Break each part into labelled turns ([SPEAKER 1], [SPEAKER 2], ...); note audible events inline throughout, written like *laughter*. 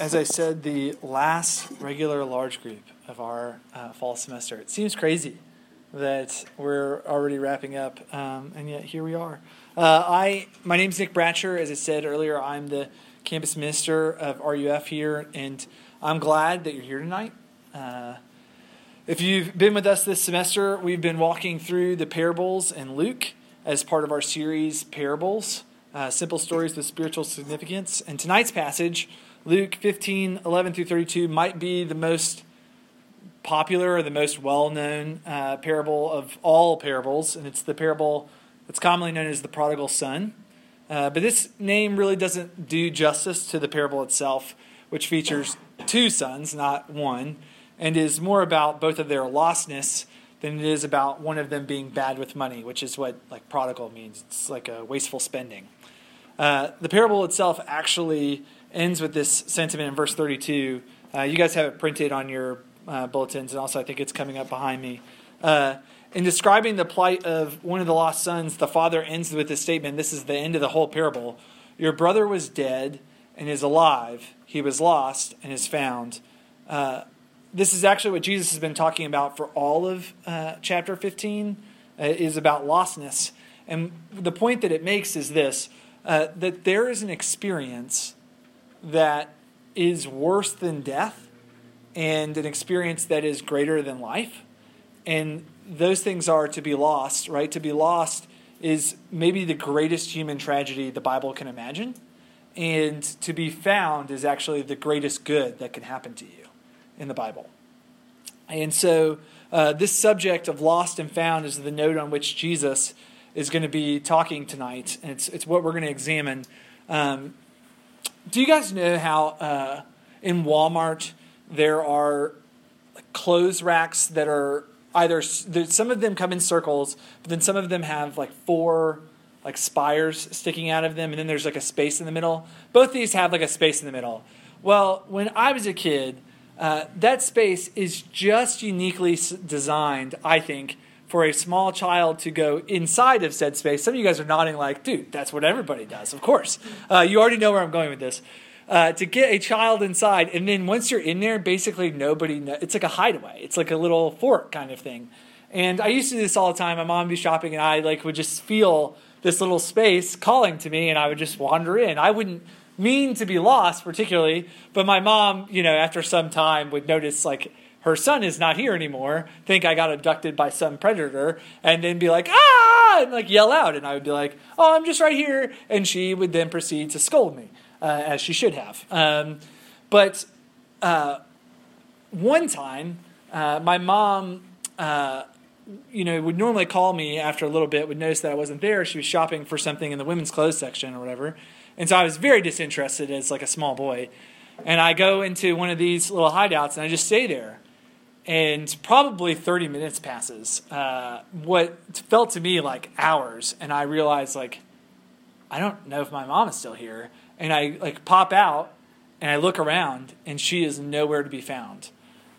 [SPEAKER 1] as I said, the last regular large group of our uh, fall semester. It seems crazy that we're already wrapping up, um, and yet here we are. Uh, I my name's Nick Bratcher. As I said earlier, I'm the campus minister of RUF here, and I'm glad that you're here tonight. Uh, if you've been with us this semester, we've been walking through the parables in Luke as part of our series Parables, uh, Simple Stories with Spiritual Significance. And tonight's passage Luke 15, 11 through 32 might be the most popular or the most well known uh, parable of all parables, and it's the parable that's commonly known as the prodigal son. Uh, but this name really doesn't do justice to the parable itself, which features two sons, not one, and is more about both of their lostness than it is about one of them being bad with money, which is what like prodigal means. It's like a wasteful spending. Uh, the parable itself actually ends with this sentiment in verse 32. Uh, you guys have it printed on your uh, bulletins, and also I think it's coming up behind me. Uh, in describing the plight of one of the lost sons, the father ends with this statement. This is the end of the whole parable. Your brother was dead and is alive. He was lost and is found. Uh, this is actually what Jesus has been talking about for all of uh, chapter 15, uh, is about lostness. And the point that it makes is this that there is an experience that is worse than death and an experience that is greater than life. And those things are to be lost, right? To be lost is maybe the greatest human tragedy the Bible can imagine. And to be found is actually the greatest good that can happen to you in the Bible. And so, uh, this subject of lost and found is the note on which Jesus is going to be talking tonight. And it's, it's what we're going to examine. Um, do you guys know how uh, in Walmart there are clothes racks that are either some of them come in circles, but then some of them have like four like spires sticking out of them, and then there's like a space in the middle. Both these have like a space in the middle. Well, when I was a kid, uh, that space is just uniquely designed, I think, for a small child to go inside of said space. Some of you guys are nodding like, dude, that's what everybody does, of course. Uh, you already know where I'm going with this. Uh, to get a child inside, and then once you're in there, basically nobody. It's like a hideaway. It's like a little fort kind of thing. And I used to do this all the time. My mom would be shopping, and I like would just feel this little space calling to me, and I would just wander in. I wouldn't mean to be lost particularly, but my mom, you know, after some time would notice like her son is not here anymore, think I got abducted by some predator, and then be like, ah, and like yell out. And I would be like, oh, I'm just right here. And she would then proceed to scold me, uh, as she should have. Um, but uh, one time, uh, my mom, uh, you know, would normally call me after a little bit, would notice that I wasn't there. She was shopping for something in the women's clothes section or whatever. And so I was very disinterested as like a small boy. And I go into one of these little hideouts and I just stay there and probably 30 minutes passes. Uh, what felt to me like hours and i realized like i don't know if my mom is still here. And i like pop out and i look around and she is nowhere to be found.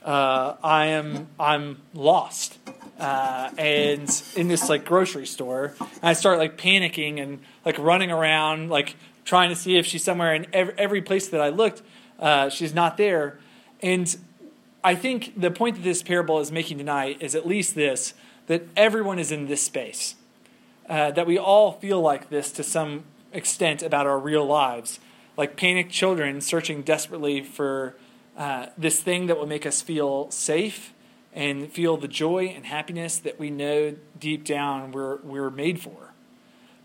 [SPEAKER 1] Uh, i am i'm lost uh, and in this like grocery store and i start like panicking and like running around like trying to see if she's somewhere. In every, every place that i looked uh, she's not there. And I think the point that this parable is making tonight is at least this that everyone is in this space, uh, that we all feel like this to some extent about our real lives, like panicked children searching desperately for uh, this thing that will make us feel safe and feel the joy and happiness that we know deep down we're, we're made for.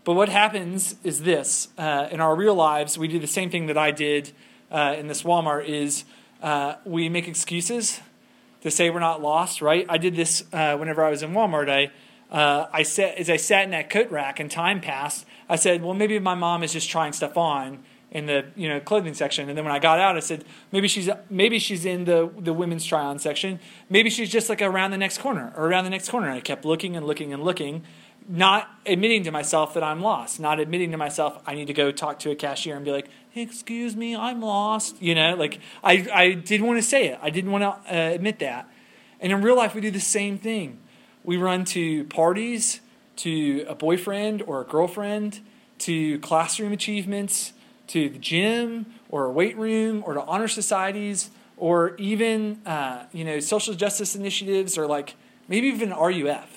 [SPEAKER 1] But what happens is this uh, in our real lives, we do the same thing that I did uh, in this Walmart is uh, we make excuses to say we're not lost, right? I did this uh, whenever I was in Walmart. I, uh, I sat, as I sat in that coat rack and time passed, I said, well, maybe my mom is just trying stuff on in the you know clothing section. And then when I got out, I said, maybe she's maybe she's in the the women's try on section. Maybe she's just like around the next corner or around the next corner. And I kept looking and looking and looking not admitting to myself that I'm lost, not admitting to myself I need to go talk to a cashier and be like, "Excuse me, I'm lost." You know, like I I didn't want to say it. I didn't want to uh, admit that. And in real life, we do the same thing. We run to parties, to a boyfriend or a girlfriend, to classroom achievements, to the gym or a weight room or to honor societies or even uh, you know social justice initiatives or like maybe even RUF.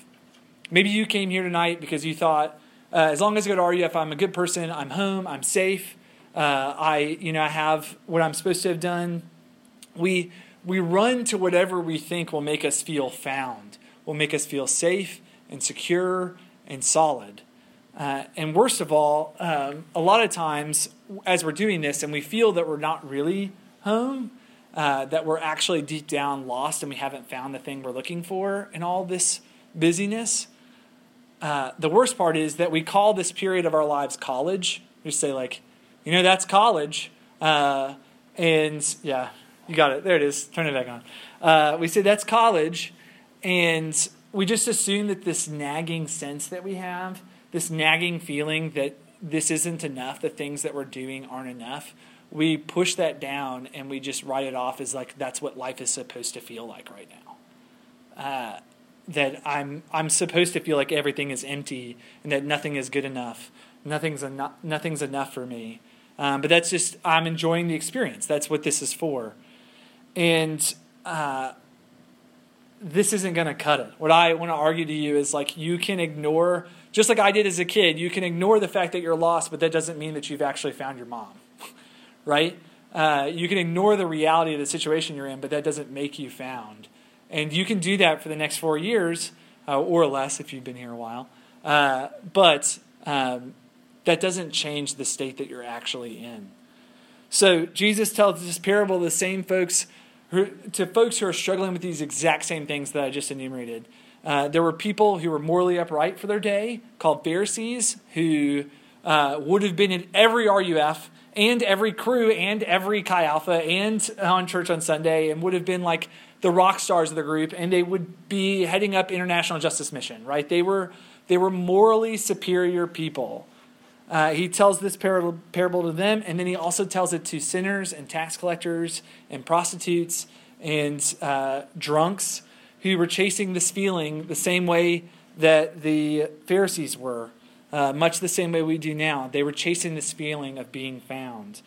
[SPEAKER 1] Maybe you came here tonight because you thought, uh, as long as I go to RUF, I'm a good person. I'm home. I'm safe. Uh, I you know I have what I'm supposed to have done. We we run to whatever we think will make us feel found, will make us feel safe and secure and solid. Uh, and worst of all, um, a lot of times as we're doing this and we feel that we're not really home, uh, that we're actually deep down lost and we haven't found the thing we're looking for in all this busyness. Uh, the worst part is that we call this period of our lives college. We say, like, you know, that's college. Uh, and yeah, you got it. There it is. Turn it back on. Uh, we say that's college. And we just assume that this nagging sense that we have, this nagging feeling that this isn't enough, the things that we're doing aren't enough, we push that down and we just write it off as like that's what life is supposed to feel like right now. That I'm I'm supposed to feel like everything is empty and that nothing is good enough, nothing's enough, nothing's enough for me. Um, but that's just I'm enjoying the experience. That's what this is for, and uh, this isn't going to cut it. What I want to argue to you is like you can ignore, just like I did as a kid, you can ignore the fact that you're lost, but that doesn't mean that you've actually found your mom, *laughs* right? Uh, you can ignore the reality of the situation you're in, but that doesn't make you found. And you can do that for the next four years uh, or less if you've been here a while. Uh, but um, that doesn't change the state that you're actually in. So Jesus tells this parable to the same folks who, to folks who are struggling with these exact same things that I just enumerated. Uh, there were people who were morally upright for their day, called Pharisees, who uh, would have been in every RUF and every crew and every Chi Alpha and on church on Sunday, and would have been like the rock stars of the group, and they would be heading up International Justice Mission. Right? They were they were morally superior people. Uh, he tells this parable, to them, and then he also tells it to sinners and tax collectors and prostitutes and uh, drunks who were chasing this feeling the same way that the Pharisees were, uh, much the same way we do now. They were chasing this feeling of being found.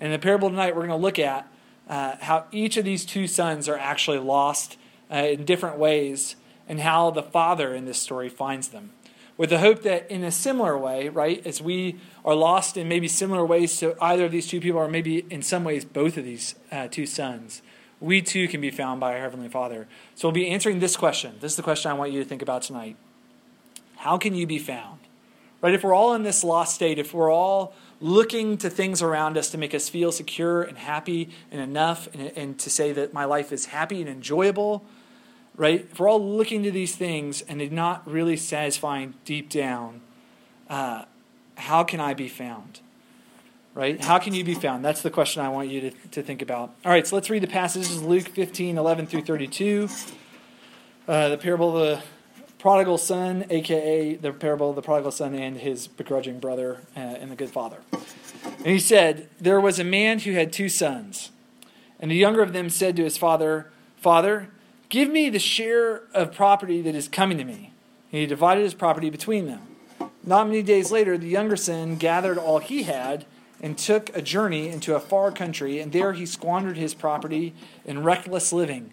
[SPEAKER 1] And the parable tonight, we're going to look at uh, how each of these two sons are actually lost uh, in different ways and how the father in this story finds them with the hope that in a similar way, right, as we are lost in maybe similar ways to either of these two people, or maybe in some ways both of these uh, two sons, we too can be found by our Heavenly Father. So we'll be answering this question. This is the question I want you to think about tonight. How can you be found? Right? If we're all in this lost state, if we're all looking to things around us to make us feel secure and happy and enough, and, and to say that my life is happy and enjoyable, right? If we're all looking to these things and they're not really satisfying deep down, uh, how can I be found? Right? How can you be found? That's the question I want you to, to think about. All right, so let's read the passages Luke 15, 11 through 32. Uh, the parable of the prodigal son, aka the parable of the prodigal son and his begrudging brother uh, and the good father. And he said, There was a man who had two sons. And the younger of them said to his father, Father, Give me the share of property that is coming to me. And he divided his property between them. Not many days later, the younger son gathered all he had and took a journey into a far country, and there he squandered his property in reckless living.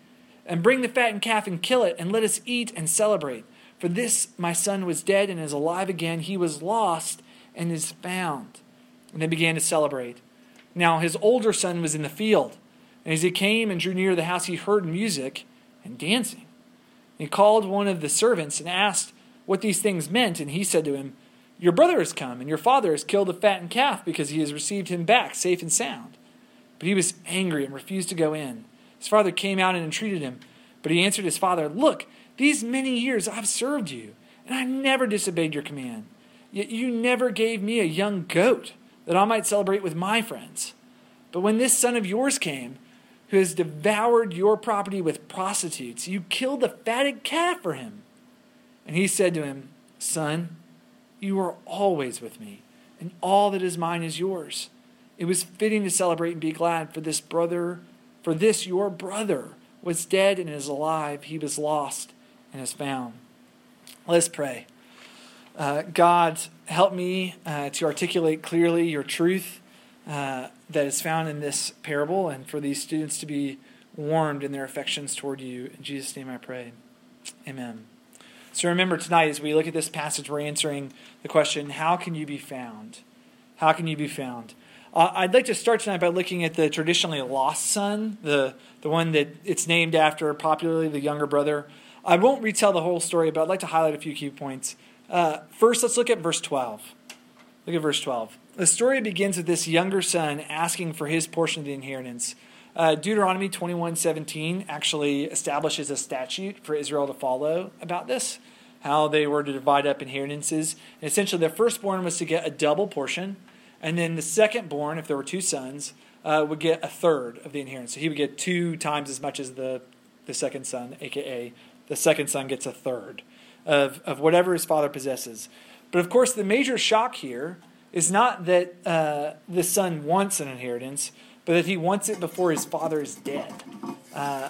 [SPEAKER 1] And bring the fattened calf and kill it, and let us eat and celebrate. For this my son was dead and is alive again. He was lost and is found. And they began to celebrate. Now his older son was in the field. And as he came and drew near the house, he heard music and dancing. He called one of the servants and asked what these things meant, and he said to him, Your brother has come, and your father has killed a fattened calf because he has received him back safe and sound. But he was angry and refused to go in. His father came out and entreated him, but he answered his father, Look, these many years I've served you, and I never disobeyed your command. Yet you never gave me a young goat that I might celebrate with my friends. But when this son of yours came, who has devoured your property with prostitutes. You killed the fatted calf for him. And he said to him, Son, you are always with me, and all that is mine is yours. It was fitting to celebrate and be glad, for this brother, for this your brother was dead and is alive. He was lost and is found. Let's pray. Uh, God, help me uh, to articulate clearly your truth uh, that is found in this parable and for these students to be warmed in their affections toward you. In Jesus' name I pray. Amen. So remember tonight, as we look at this passage, we're answering the question how can you be found? How can you be found? Uh, I'd like to start tonight by looking at the traditionally lost son, the, the one that it's named after, popularly the younger brother. I won't retell the whole story, but I'd like to highlight a few key points. Uh, first, let's look at verse 12. Look at verse 12. The story begins with this younger son asking for his portion of the inheritance. Uh, Deuteronomy 21:17 actually establishes a statute for Israel to follow about this, how they were to divide up inheritances. And essentially, the firstborn was to get a double portion, and then the secondborn, if there were two sons, uh, would get a third of the inheritance. So he would get two times as much as the, the second son, aka the second son gets a third of, of whatever his father possesses. But of course, the major shock here is not that uh, the son wants an inheritance, but that he wants it before his father is dead. Uh,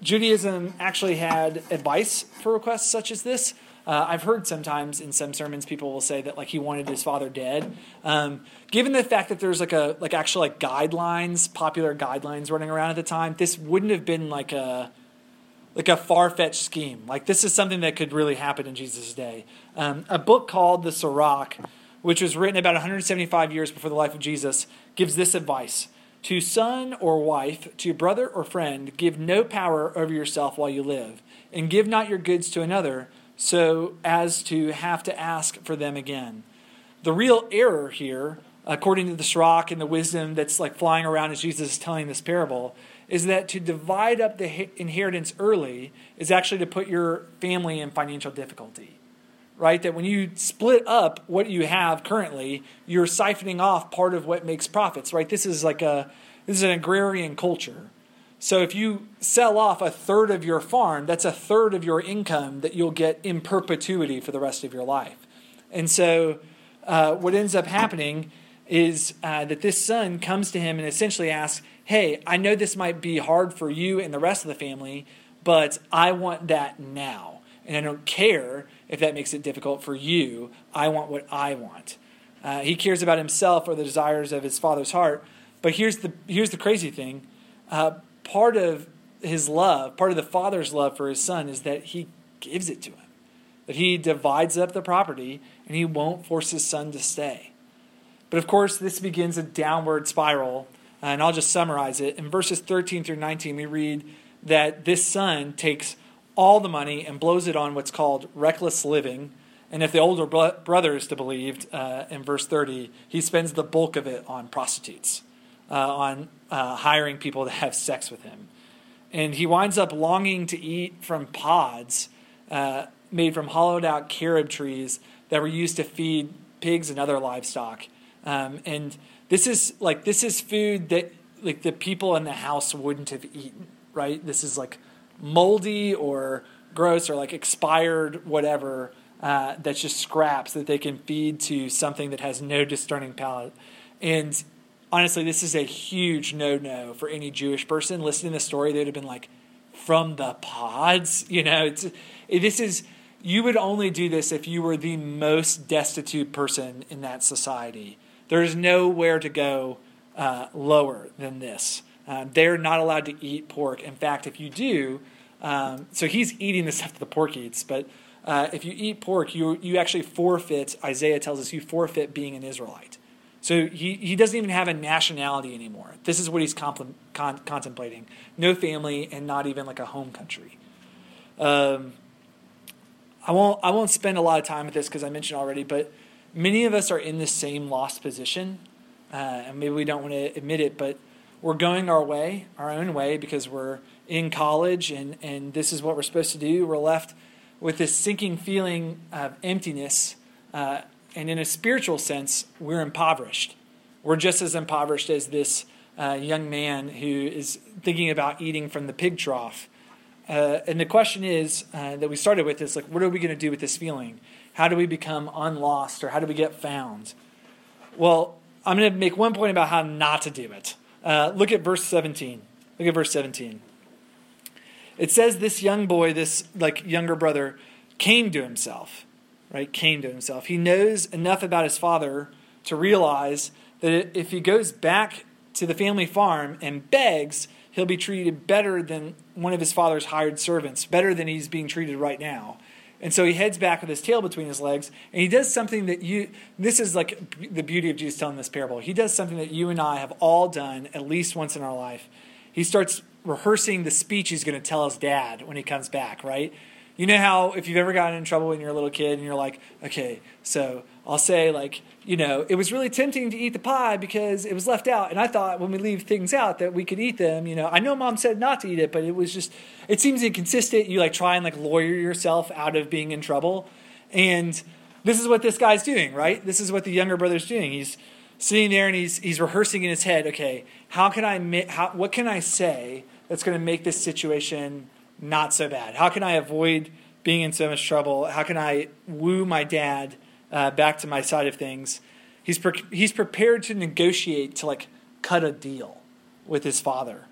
[SPEAKER 1] Judaism actually had advice for requests such as this. Uh, I've heard sometimes in some sermons people will say that like he wanted his father dead. Um, given the fact that there's like a like actual like guidelines, popular guidelines running around at the time, this wouldn't have been like a like a far fetched scheme. Like this is something that could really happen in Jesus' day. Um, a book called the Sirach which was written about 175 years before the life of Jesus, gives this advice To son or wife, to brother or friend, give no power over yourself while you live, and give not your goods to another, so as to have to ask for them again. The real error here, according to the Sirach and the wisdom that's like flying around as Jesus is telling this parable, is that to divide up the inheritance early is actually to put your family in financial difficulty right? That when you split up what you have currently, you're siphoning off part of what makes profits, right? This is like a this is an agrarian culture. So if you sell off a third of your farm, that's a third of your income that you'll get in perpetuity for the rest of your life. And so uh, what ends up happening is uh, that this son comes to him and essentially asks, Hey, I know this might be hard for you and the rest of the family, but I want that now. And I don't care if that makes it difficult for you. I want what I want. Uh, he cares about himself or the desires of his father's heart. But here's the here's the crazy thing. Uh, part of his love, part of the father's love for his son, is that he gives it to him. That he divides up the property and he won't force his son to stay. But of course, this begins a downward spiral. And I'll just summarize it. In verses 13 through 19, we read that this son takes all the money and blows it on what's called reckless living. And if the older brother is to believe, uh, in verse 30, he spends the bulk of it on prostitutes, uh, on uh, hiring people to have sex with him. And he winds up longing to eat from pods uh, made from hollowed out carob trees that were used to feed pigs and other livestock. Um, and this is like this is food that like the people in the house wouldn't have eaten, right? This is like moldy or gross or like expired whatever uh, that's just scraps that they can feed to something that has no discerning palate. And honestly, this is a huge no no for any Jewish person listening to the story. They'd have been like, from the pods? *laughs* You know, it's, this is, you would only do this if you were the most destitute person in that society. There's nowhere to go uh, lower than this. Uh, they're not allowed to eat pork. In fact, if you do, um, so he's eating the stuff that the pork eats. But uh, if you eat pork, you you actually forfeit. Isaiah tells us you forfeit being an Israelite. So he, he doesn't even have a nationality anymore. This is what he's compl- con- contemplating. No family and not even like a home country. Um, I won't I won't spend a lot of time with this because I mentioned already, but many of us are in the same lost position, uh, and maybe we don't want to admit it, but we're going our way, our own way, because we're in college and and this is what we're supposed to do. We're left with this sinking feeling of emptiness, uh, and in a spiritual sense, we're impoverished. We're just as impoverished as this uh, young man who is thinking about eating from the pig trough. Uh, and the question is uh, that we started with is like, what are we going to do with this feeling? How do we become unlost or how do we get found? Well, I'm going to make one point about how not to do it. Uh, look at verse 17. Look at verse 17. It says this young boy, this like younger brother, came to himself, right? Came to himself. He knows enough about his father to realize that if he goes back to the family farm and begs, he'll be treated better than one of his father's hired servants, better than he's being treated right now. And so he heads back with his tail between his legs, and he does something that you, this is like the beauty of Jesus telling this parable. He does something that you and I have all done at least once in our life. He starts rehearsing the speech he's going to tell his dad when he comes back, right? You know how if you've ever gotten in trouble when you're a little kid and you're like, okay, so I'll say like, you know, it was really tempting to eat the pie because it was left out, and I thought when we leave things out that we could eat them. You know, I know mom said not to eat it, but it was just it seems inconsistent. You like try and like lawyer yourself out of being in trouble, and this is what this guy's doing, right? This is what the younger brother's doing. He's sitting there and he's he's rehearsing in his head. Okay, how can I how what can I say that's going to make this situation not so bad? How can I avoid being in so much trouble? How can I woo my dad? uh, back to my side of things, he's pre- he's prepared to negotiate to like cut a deal with his father.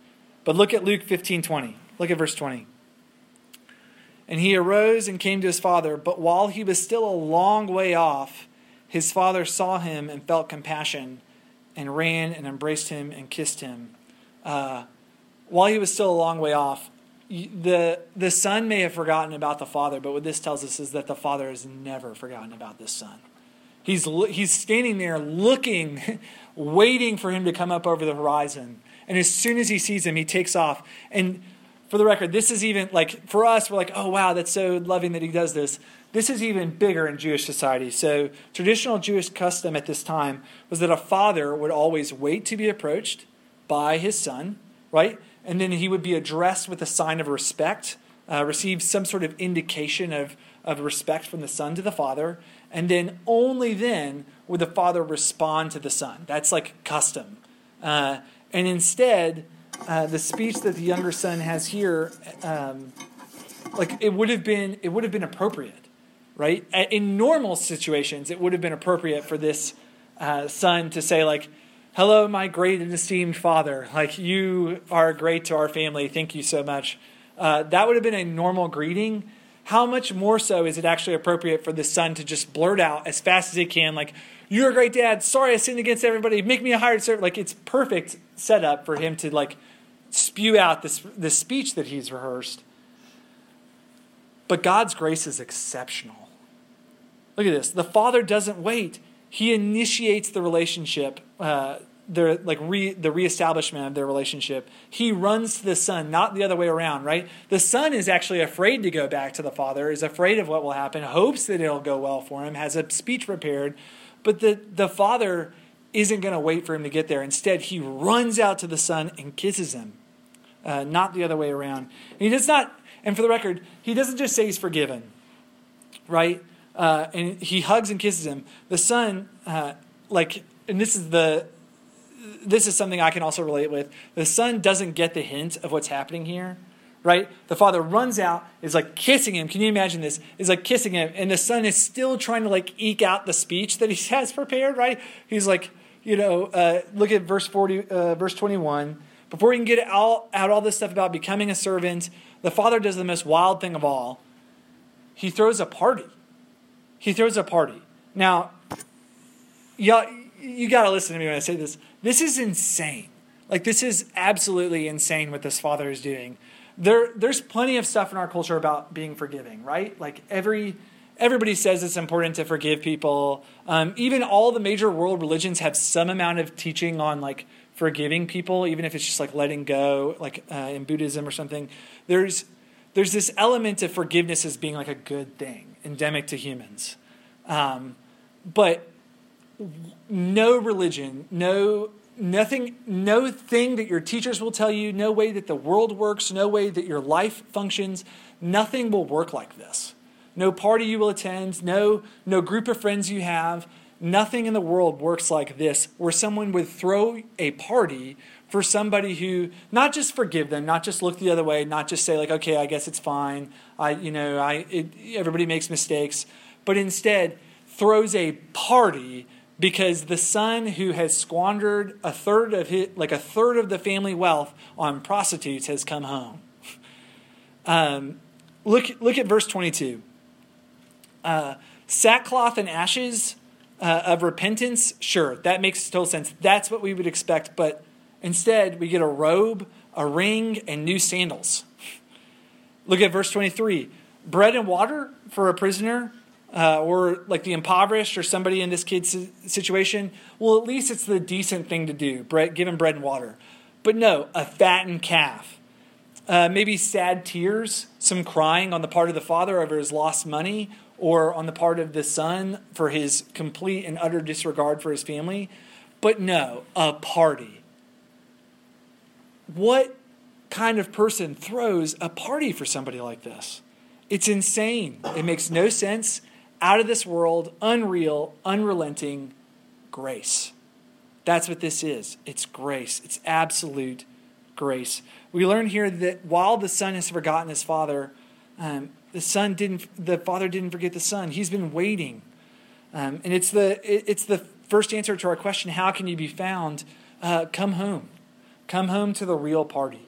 [SPEAKER 1] But look at Luke 15, 20. Look at verse 20. And he arose and came to his father, but while he was still a long way off, his father saw him and felt compassion and ran and embraced him and kissed him. Uh, while he was still a long way off, the the son may have forgotten about the father, but what this tells us is that the father has never forgotten about this son. He's he's standing there looking, *laughs* waiting for him to come up over the horizon, and as soon as he sees him, he takes off. And for the record, this is even like for us, we're like, oh wow, that's so loving that he does this. This is even bigger in Jewish society. So traditional Jewish custom at this time was that a father would always wait to be approached by his son, right? And then he would be addressed with a sign of respect, uh, receive some sort of indication of, of respect from the son to the father, and then only then would the father respond to the son. That's like custom. Uh, and instead, uh, the speech that the younger son has here, um, like it would have been, it would have been appropriate, right? In normal situations, it would have been appropriate for this uh, son to say like, Hello, my great and esteemed father. Like, you are great to our family. Thank you so much. Uh, that would have been a normal greeting. How much more so is it actually appropriate for the son to just blurt out as fast as he can, like, You're a great dad. Sorry I sinned against everybody. Make me a hired servant. Like, it's perfect setup for him to, like, spew out this, this speech that he's rehearsed. But God's grace is exceptional. Look at this. The father doesn't wait he initiates the relationship, uh, like re, the reestablishment of their relationship. He runs to the son, not the other way around, right? The son is actually afraid to go back to the father, is afraid of what will happen, hopes that it'll go well for him, has a speech prepared, but the the father isn't going to wait for him to get there. Instead, he runs out to the son and kisses him, uh, not the other way around. And he does not, and for the record, he doesn't just say he's forgiven, right? Uh, and he hugs and kisses him. The son, uh, like, and this is the, this is something I can also relate with. The son doesn't get the hint of what's happening here, right? The father runs out, is like kissing him. Can you imagine this? Is like kissing him, and the son is still trying to like eke out the speech that he *laughs* has prepared, right? He's like, you know, uh, look at verse forty, uh, verse twenty-one. Before he can get out, out all this stuff about becoming a servant, the father does the most wild thing of all. He throws a party he throws a party. Now, y'all, you got to listen to me when I say this. This is insane. Like, this is absolutely insane what this father is doing. There, there's plenty of stuff in our culture about being forgiving, right? Like, every everybody says it's important to forgive people. Um, even all the major world religions have some amount of teaching on like forgiving people, even if it's just like letting go, like uh, in Buddhism or something. There's there's this element of forgiveness as being like a good thing, endemic to humans. Um, but no religion, no nothing, no thing that your teachers will tell you, no way that the world works, no way that your life functions, nothing will work like this. No party you will attend, no no group of friends you have, nothing in the world works like this, where someone would throw a party for somebody who not just forgive them, not just look the other way, not just say like, okay, I guess it's fine. I, you know, I, it, everybody makes mistakes, but instead throws a party because the son who has squandered a third of his, like a third of the family wealth on prostitutes has come home. *laughs* Um, look, look at verse 22. Uh, sackcloth and ashes uh, of repentance, sure, that makes total sense. That's what we would expect, but instead we get a robe, a ring, and new sandals. Look at verse 23. Bread and water for a prisoner uh, or like the impoverished or somebody in this kid's situation, well, at least it's the decent thing to do, bread, give him bread and water. But no, a fattened calf. Uh, maybe sad tears, some crying on the part of the father over his lost money, or on the part of the son for his complete and utter disregard for his family. But no, a party. What kind of person throws a party for somebody like this? It's insane. It makes no sense out of this world, unreal, unrelenting grace. That's what this is. It's grace. It's absolute grace. We learn here that while the son has forgotten his father, um, the son didn't. The father didn't forget the son. He's been waiting, um, and it's the it's the first answer to our question: How can you be found? Uh, come home, come home to the real party.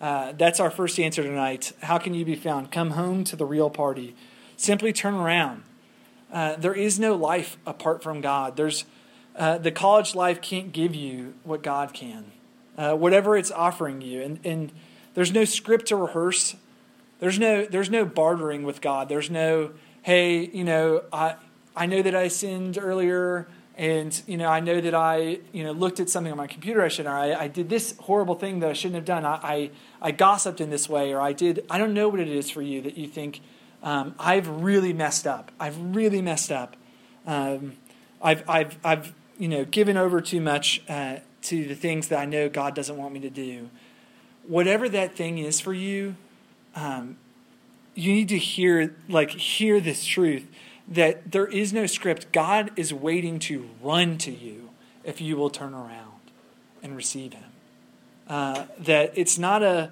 [SPEAKER 1] Uh, that's our first answer tonight. How can you be found? Come home to the real party. Simply turn around. Uh, there is no life apart from God. There's uh, the college life can't give you what God can, uh, whatever it's offering you, and and there's no script to rehearse. There's no there's no bartering with God. There's no hey you know I I know that I sinned earlier and you know I know that I you know looked at something on my computer I shouldn't or I, I did this horrible thing that I shouldn't have done I, I, I gossiped in this way or I did I don't know what it is for you that you think um, I've really messed up. I've really messed up. Um, I've, I've, I've, you know, given over too much uh, to the things that I know God doesn't want me to do. Whatever that thing is for you, um, you need to hear, like, hear this truth that there is no script. God is waiting to run to you if you will turn around and receive Him. Uh, that it's not a,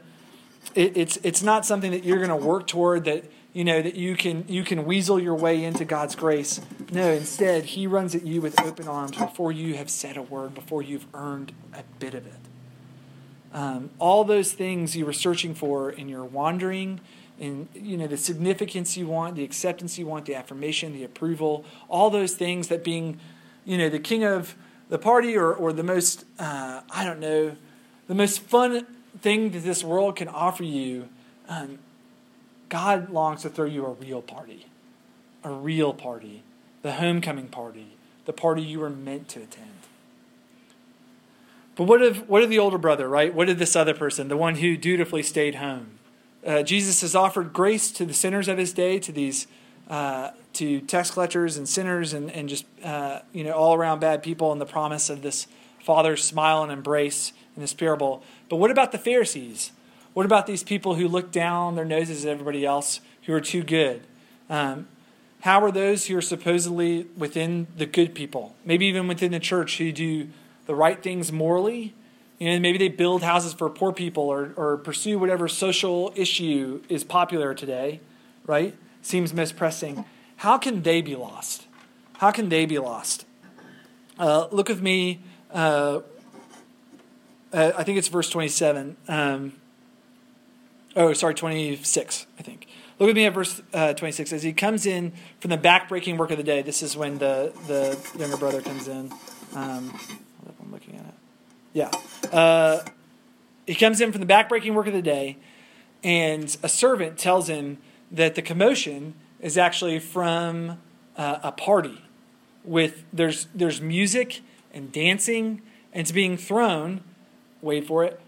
[SPEAKER 1] it, it's it's not something that you're going to work toward that you know that you can you can weasel your way into God's grace. No, instead, He runs at you with open arms before you have said a word, before you've earned a bit of it. Um, all those things you were searching for in your wandering, in you know the significance you want, the acceptance you want, the affirmation, the approval, all those things that being, you know, the king of the party or or the most uh, I don't know, the most fun thing that this world can offer you. Um, God longs to throw you a real party, a real party, the homecoming party, the party you were meant to attend. But what of what of the older brother, right? What of this other person, the one who dutifully stayed home? Uh, Jesus has offered grace to the sinners of his day, to these uh, to tax collectors and sinners, and and just uh, you know all around bad people, and the promise of this Father's smile and embrace in this parable. But what about the Pharisees? What about these people who look down their noses at everybody else who are too good? Um, how are those who are supposedly within the good people, maybe even within the church, who do the right things morally? Know, maybe they build houses for poor people or, or pursue whatever social issue is popular today, right? Seems mispressing. How can they be lost? How can they be lost? Uh, look with me. Uh, uh, I think it's verse 27. Um, oh, sorry, 26, I think. Look at me at verse uh, 26. As he comes in from the backbreaking work of the day, this is when the, the younger brother comes in. Um, looking at it. Yeah. Uh, he comes in from the backbreaking work of the day, and a servant tells him that the commotion is actually from uh, a party with there's there's music and dancing and it's being thrown wait for it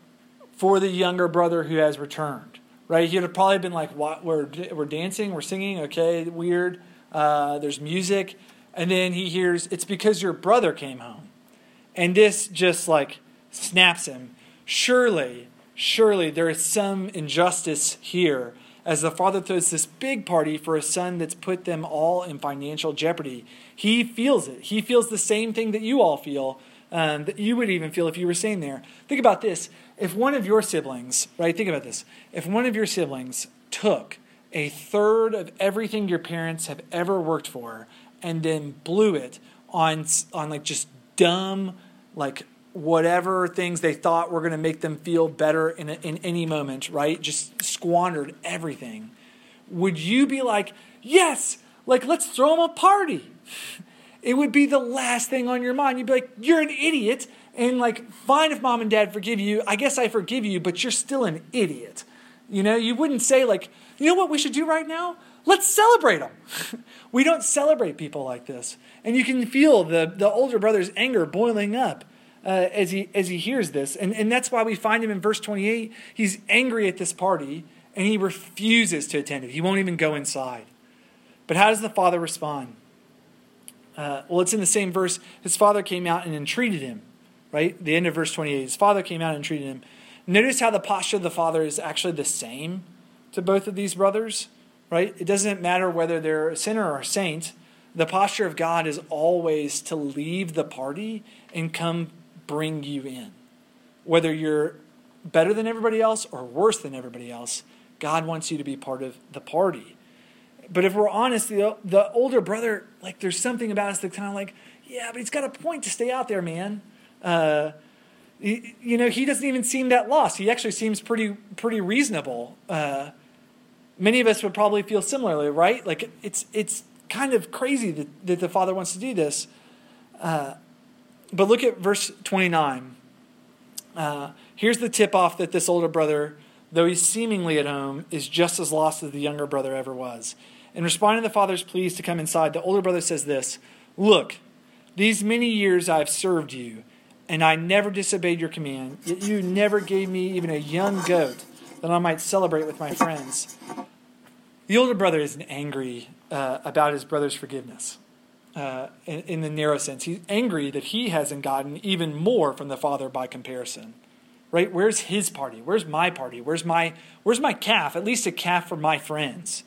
[SPEAKER 1] for the younger brother who has returned right he'd have probably been like what we're, we're dancing we're singing okay weird uh, there's music and then he hears it's because your brother came home and this just like snaps him surely surely there is some injustice here as the father throws this big party for a son that's put them all in financial jeopardy. He feels it. He feels the same thing that you all feel, um, that you would even feel if you were staying there. Think about this. If one of your siblings, right, think about this. If one of your siblings took a third of everything your parents have ever worked for and then blew it on, on like just dumb, like whatever things they thought were going to make them feel better in, a, in any moment, right? Just squandered everything. Would you be like, yes, like let's throw them a party? *laughs* It would be the last thing on your mind. You'd be like, you're an idiot. And like, fine if mom and dad forgive you. I guess I forgive you, but you're still an idiot. You know, you wouldn't say, like, you know what we should do right now? Let's celebrate them. *laughs* we don't celebrate people like this. And you can feel the, the older brother's anger boiling up uh, as, he, as he hears this. And, and that's why we find him in verse 28. He's angry at this party and he refuses to attend it. He won't even go inside. But how does the father respond? Uh, well, it's in the same verse. His father came out and entreated him, right? The end of verse 28. His father came out and entreated him. Notice how the posture of the father is actually the same to both of these brothers, right? It doesn't matter whether they're a sinner or a saint. The posture of God is always to leave the party and come bring you in. Whether you're better than everybody else or worse than everybody else, God wants you to be part of the party. But if we're honest, the, the older brother, like, there's something about us that kind of like, yeah, but he's got a point to stay out there, man. Uh, he, you know, he doesn't even seem that lost. He actually seems pretty pretty reasonable. Uh, many of us would probably feel similarly, right? Like it's it's kind of crazy that, that the father wants to do this. Uh, but look at verse 29. Uh, here's the tip off that this older brother, though he's seemingly at home, is just as lost as the younger brother ever was. In responding to the father's pleas to come inside, the older brother says this Look, these many years I've served you, and I never disobeyed your command, yet you never gave me even a young goat that I might celebrate with my friends. The older brother isn't angry uh, about his brother's forgiveness uh, in, in, the narrow sense. He's angry that he hasn't gotten even more from the Father by comparison. Right? Where's his party? Where's my party? Where's my where's my calf? At least a calf for my friends.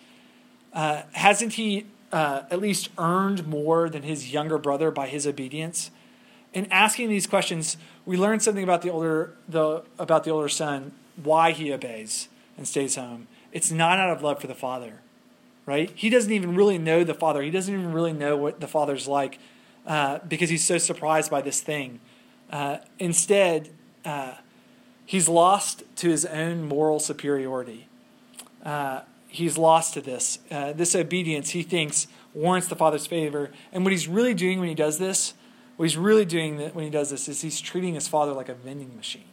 [SPEAKER 1] Uh, hasn't he uh, at least earned more than his younger brother by his obedience? In asking these questions, we learn something about the older the about the older son, why he obeys and stays home. It's not out of love for the father right? He doesn't even really know the Father. He doesn't even really know what the Father's like uh, because he's so surprised by this thing. Uh, instead, uh, he's lost to his own moral superiority. Uh, he's lost to this. Uh, this obedience, he thinks, warrants the Father's favor. And what he's really doing when he does this, what he's really doing when he does this, is he's treating his father like a vending machine,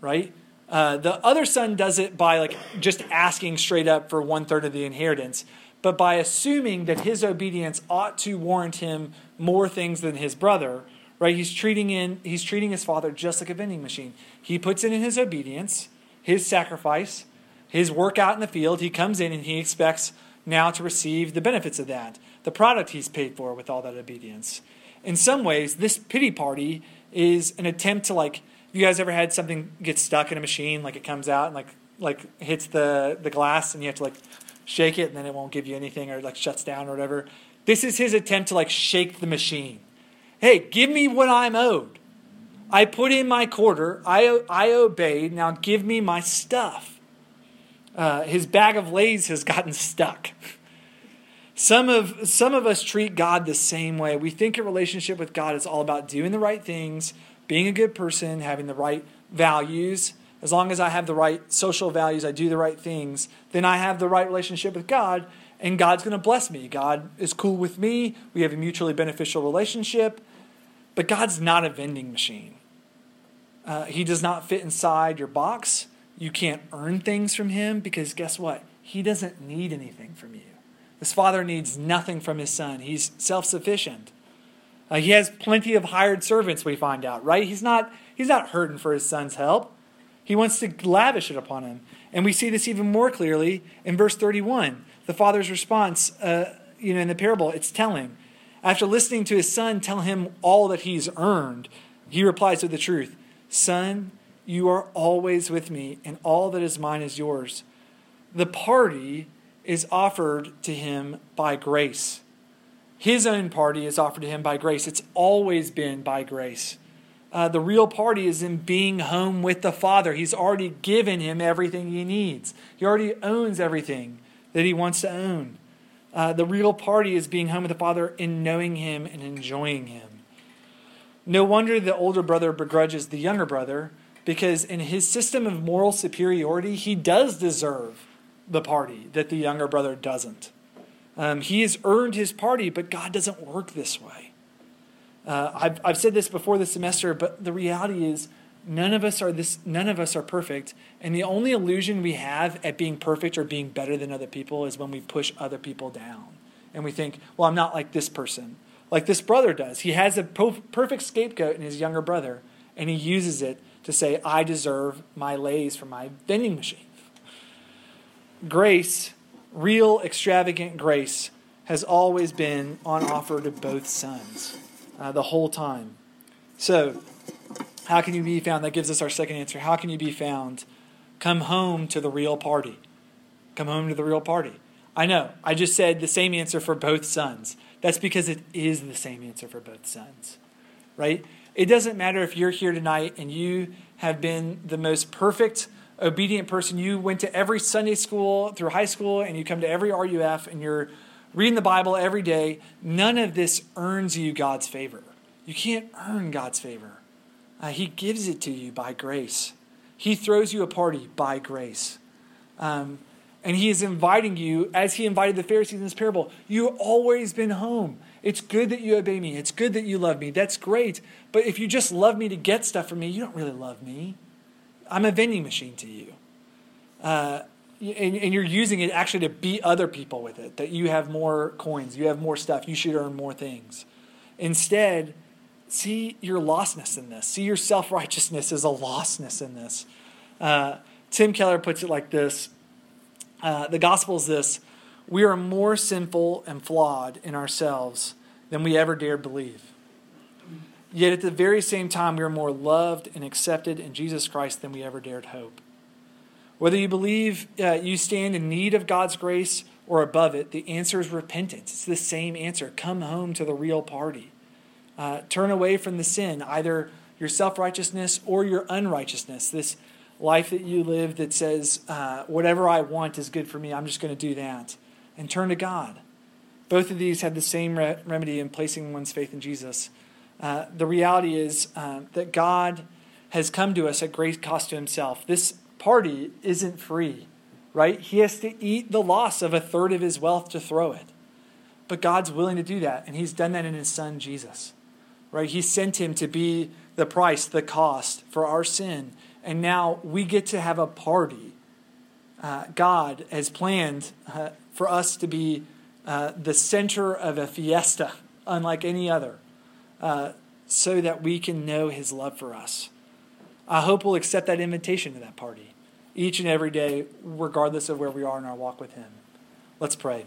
[SPEAKER 1] right? Uh, the other son does it by like just asking straight up for one third of the inheritance, but by assuming that his obedience ought to warrant him more things than his brother. Right? He's treating in he's treating his father just like a vending machine. He puts in his obedience, his sacrifice, his work out in the field. He comes in and he expects now to receive the benefits of that, the product he's paid for with all that obedience. In some ways, this pity party is an attempt to like you guys ever had something get stuck in a machine, like it comes out and like like hits the the glass, and you have to like shake it, and then it won't give you anything, or like shuts down or whatever? This is his attempt to like shake the machine. Hey, give me what I'm owed. I put in my quarter. I I obeyed. Now give me my stuff. Uh, his bag of Lay's has gotten stuck. Some of, some of us treat God the same way. We think a relationship with God is all about doing the right things, being a good person, having the right values, as long as I have the right social values, I do the right things, then I have the right relationship with God, and God's going to bless me. God is cool with me. We have a mutually beneficial relationship. But God's not a vending machine. Uh, he does not fit inside your box. You can't earn things from Him because guess what? He doesn't need anything from you. This father needs nothing from his son. He's self sufficient. Uh, he has plenty of hired servants, we find out, right? He's not, he's not hurting for his son's help. He wants to lavish it upon him. And we see this even more clearly in verse 31. The father's response, uh, you know, in the parable, it's telling. After listening to his son tell him all that he's earned, he replies with the truth Son, you are always with me, and all that is mine is yours. The party is offered to him by grace. His own party is offered to him by grace. It's always been by grace. Uh, the real party is in being home with the Father. He's already given him everything he needs, he already owns everything that he wants to own. Uh, the real party is being home with the Father in knowing him and enjoying him. No wonder the older brother begrudges the younger brother because in his system of moral superiority, he does deserve the party that the younger brother doesn't. Um, he has earned his party, but God doesn't work this way. Uh, I've, I've said this before the semester, but the reality is none of us are this none of us are perfect. And the only illusion we have at being perfect or being better than other people is when we push other people down. And we think well i'm not like this person. Like this brother does. He has a perfect scapegoat in his younger brother and he uses it to say i deserve my Lay's from my vending machine. Grace real extravagant grace has always been on offer to both sons uh, the whole time so how can you be found? That gives us our second answer. How can you be found? Come home to the real party. Come home to the real party. I know, I just said the same answer for both sons. That's because it is the same answer for both sons, right? It doesn't matter if you're here tonight and you have been the most perfect, obedient person. You went to every Sunday school through high school and you come to every RUF and you're reading the Bible every day. None of this earns you God's favor. You can't earn God's favor. Uh, he gives it to you by grace. He throws you a party by grace. Um, and he is inviting you, as he invited the Pharisees in this parable, you've always been home. It's good that you obey me. It's good that you love me. That's great. But if you just love me to get stuff from me, you don't really love me. I'm a vending machine to you. Uh, and, and, you're using it actually to beat other people with it, that you have more coins, you have more stuff, you should earn more things. Instead, see your lostness in this. See your self righteousness as a lostness in this. Uh, Tim Keller puts it like this uh, The gospel is this we are more sinful and flawed in ourselves than we ever dared believe. Yet at the very same time, we are more loved and accepted in Jesus Christ than we ever dared hope. Whether you believe uh, you stand in need of God's grace or above it, the answer is repentance. It's the same answer. Come home to the real party. Uh, turn away from the sin, either your self righteousness or your unrighteousness. This life that you live that says, uh, whatever I want is good for me, I'm just going to do that. And turn to God. Both of these have the same re- remedy in placing one's faith in Jesus. Uh, the reality is uh, that God has come to us at great cost to himself. This party isn't free, right? He has to eat the loss of a third of his wealth to throw it. But God's willing to do that, and he's done that in his son, Jesus right? He sent him to be the price, the cost for our sin. And now we get to have a party. Uh, God has planned uh, for us to be uh, the center of a fiesta, unlike any other, uh, so that we can know his love for us. I hope we'll accept that invitation to that party each and every day, regardless of where we are in our walk with him. Let's pray.